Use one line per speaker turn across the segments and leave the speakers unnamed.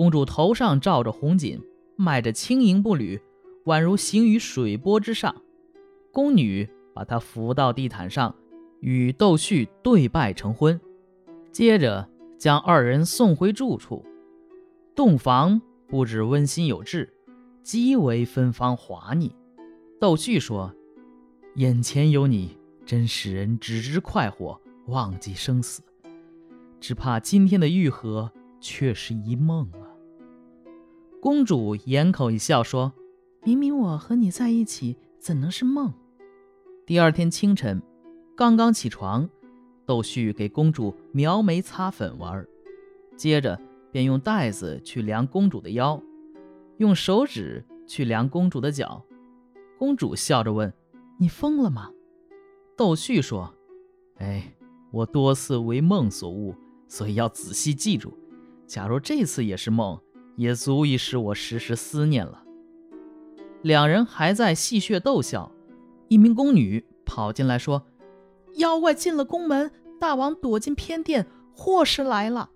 公主头上罩着红锦，迈着轻盈步履，宛如行于水波之上。宫女把她扶到地毯上，与窦旭对拜成婚，接着将二人送回住处。洞房布置温馨有致，极为芬芳华腻。窦旭说：“眼前有你，真使人只知快活，忘记生死。只怕今天的愈合却是一梦啊。”公主掩口一笑说：“
明明我和你在一起，怎能是梦？”
第二天清晨，刚刚起床，窦旭给公主描眉擦粉玩，接着便用带子去量公主的腰，用手指去量公主的脚。公主笑着问：“你疯了吗？”窦旭说：“哎，我多次为梦所误，所以要仔细记住。假如这次也是梦，也足以使我时时思念了。”两人还在戏谑逗笑，一名宫女跑进来说：“
妖怪进了宫门，大王躲进偏殿，祸事来了。”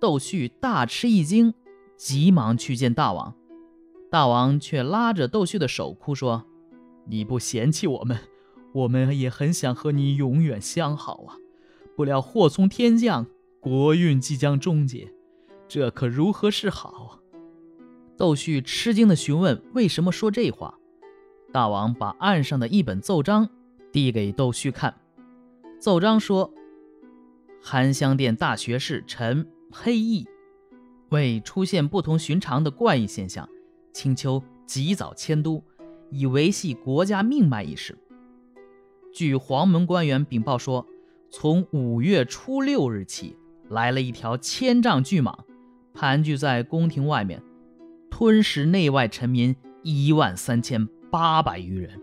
窦旭大吃一惊，急忙去见大王。大王却拉着窦旭的手哭说：“你不嫌弃我们，我们也很想和你永远相好啊！不料祸从天降，国运即将终结，这可如何是好？”窦旭吃惊地询问：“为什么说这话？”大王把案上的一本奏章递给窦旭看，奏章说：“含香殿大学士陈黑翼，为出现不同寻常的怪异现象。”请求及早迁都，以维系国家命脉一事。据黄门官员禀报说，从五月初六日起，来了一条千丈巨蟒，盘踞在宫廷外面，吞噬内外臣民一万三千八百余人，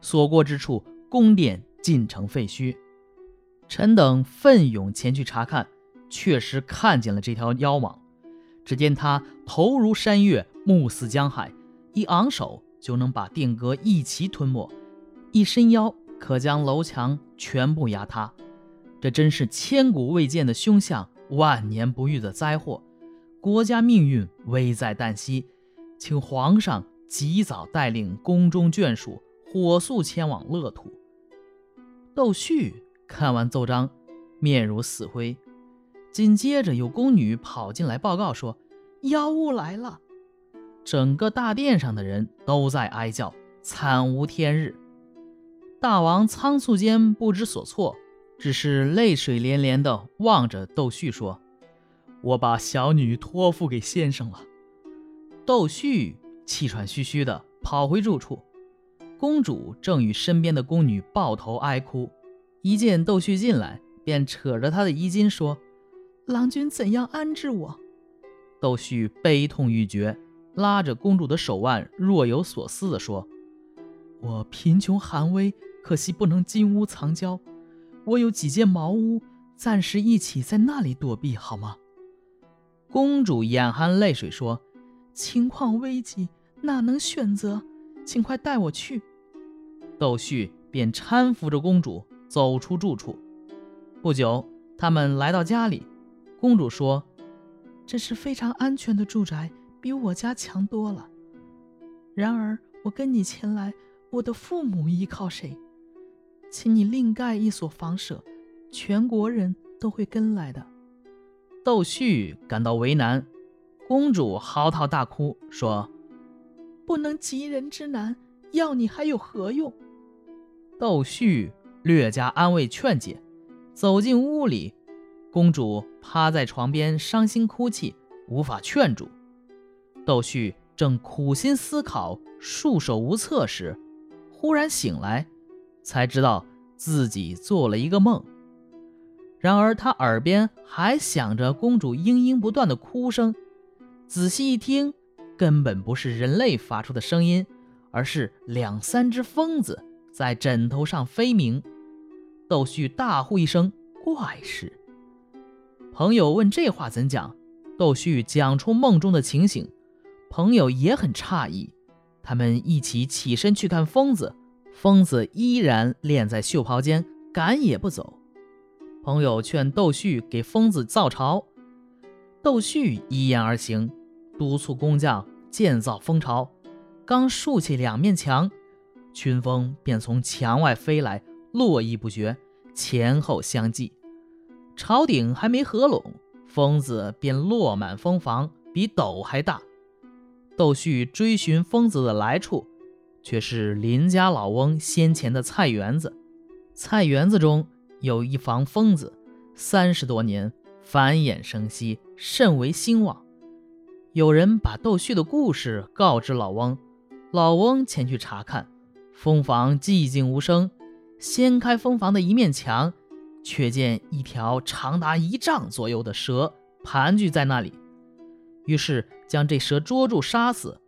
所过之处，宫殿尽成废墟。臣等奋勇前去查看，确实看见了这条妖蟒。只见它头如山岳。目似江海，一昂首就能把殿阁一齐吞没，一伸腰可将楼墙全部压塌。这真是千古未见的凶相，万年不遇的灾祸，国家命运危在旦夕，请皇上及早带领宫中眷属火速前往乐土。窦旭看完奏章，面如死灰。紧接着有宫女跑进来报告说：“妖物来了。”整个大殿上的人都在哀叫，惨无天日。大王仓促间不知所措，只是泪水连连地望着窦旭说：“我把小女托付给先生了。”窦旭气喘吁吁地跑回住处，公主正与身边的宫女抱头哀哭，一见窦旭进来，便扯着他的衣襟说：“
郎君怎样安置我？”
窦旭悲痛欲绝。拉着公主的手腕，若有所思地说：“我贫穷寒微，可惜不能金屋藏娇。我有几间茅屋，暂时一起在那里躲避，好吗？”公主眼含泪水说：“
情况危急，哪能选择？请快带我去。”
窦旭便搀扶着公主走出住处。不久，他们来到家里，公主说：“
这是非常安全的住宅。”比我家强多了。然而，我跟你前来，我的父母依靠谁？请你另盖一所房舍，全国人都会跟来的。
窦旭感到为难，公主嚎啕大哭，说：“
不能急人之难，要你还有何用？”
窦旭略加安慰劝解，走进屋里，公主趴在床边伤心哭泣，无法劝住。窦旭正苦心思考、束手无策时，忽然醒来，才知道自己做了一个梦。然而他耳边还响着公主嘤嘤不断的哭声，仔细一听，根本不是人类发出的声音，而是两三只疯子在枕头上飞鸣。窦旭大呼一声：“怪事！”朋友问：“这话怎讲？”窦旭讲出梦中的情形。朋友也很诧异，他们一起起身去看疯子，疯子依然敛在袖袍间，赶也不走。朋友劝窦旭给疯子造巢，窦旭依言而行，督促工匠建造蜂巢。刚竖起两面墙，群蜂便从墙外飞来，络绎不绝，前后相继。巢顶还没合拢，蜂子便落满蜂房，比斗还大。窦旭追寻蜂子的来处，却是邻家老翁先前的菜园子。菜园子中有一房蜂子，三十多年繁衍生息，甚为兴旺。有人把窦旭的故事告知老翁，老翁前去查看，蜂房寂静无声。掀开蜂房的一面墙，却见一条长达一丈左右的蛇盘踞在那里。于是将这蛇捉住，杀死。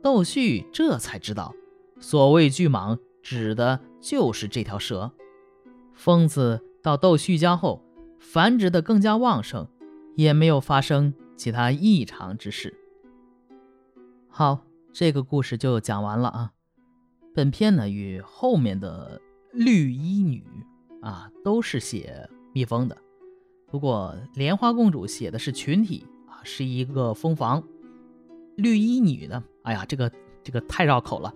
窦旭这才知道，所谓巨蟒指的就是这条蛇。疯子到窦旭家后，繁殖的更加旺盛，也没有发生其他异常之事。好，这个故事就讲完了啊。本片呢，与后面的绿衣女啊，都是写蜜蜂的，不过莲花公主写的是群体啊。是一个蜂房，绿衣女呢？哎呀，这个这个太绕口了。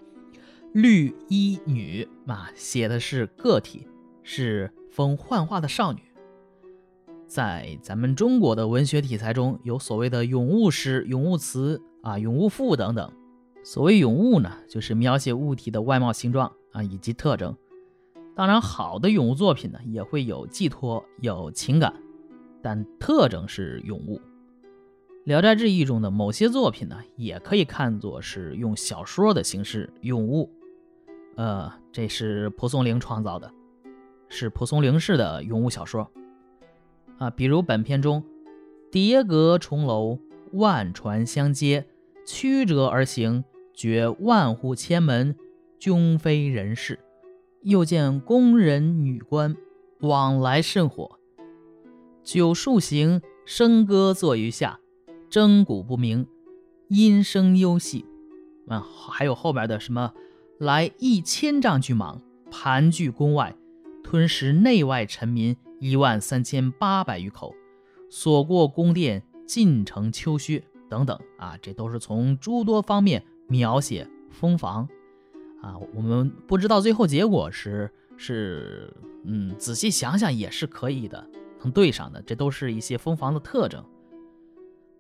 绿衣女啊，写的是个体，是风幻化的少女。在咱们中国的文学题材中，有所谓的咏物诗、咏物词啊、咏物赋等等。所谓咏物呢，就是描写物体的外貌、形状啊以及特征。当然，好的咏物作品呢，也会有寄托、有情感，但特征是咏物。《聊斋志异》中的某些作品呢，也可以看作是用小说的形式咏物。呃，这是蒲松龄创造的，是蒲松龄式的咏物小说。啊，比如本片中，叠阁重楼，万船相接，曲折而行，觉万户千门，均非人事。又见宫人女官，往来甚火。九树行，笙歌作于下。征鼓不明，音声幽细。啊，还有后边的什么，来一千丈巨蟒盘踞宫外，吞食内外臣民一万三千八百余口，所过宫殿尽成丘墟等等。啊，这都是从诸多方面描写蜂房。啊，我们不知道最后结果是是，嗯，仔细想想也是可以的，能对上的。这都是一些蜂房的特征。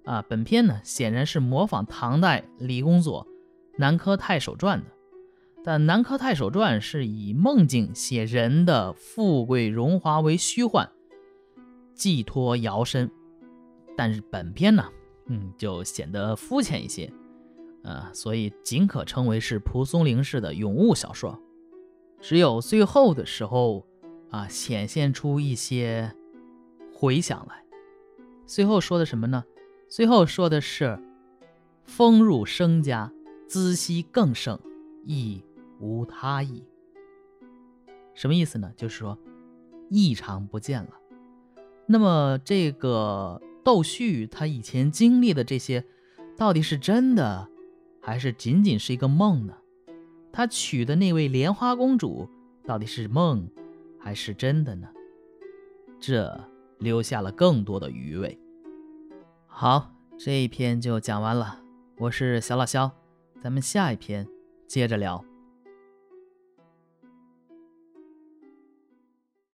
啊，本片呢显然是模仿唐代李公佐《南柯太守传》的，但《南柯太守传》是以梦境写人的富贵荣华为虚幻，寄托摇身，但是本篇呢，嗯，就显得肤浅一些，啊，所以仅可称为是蒲松龄式的咏物小说，只有最后的时候，啊，显现出一些回响来。最后说的什么呢？最后说的是，风入生家，滋息更盛，亦无他意。什么意思呢？就是说，异常不见了。那么这个窦旭他以前经历的这些，到底是真的，还是仅仅是一个梦呢？他娶的那位莲花公主，到底是梦，还是真的呢？这留下了更多的余味。好，这一篇就讲完了。我是小老肖，咱们下一篇接着聊。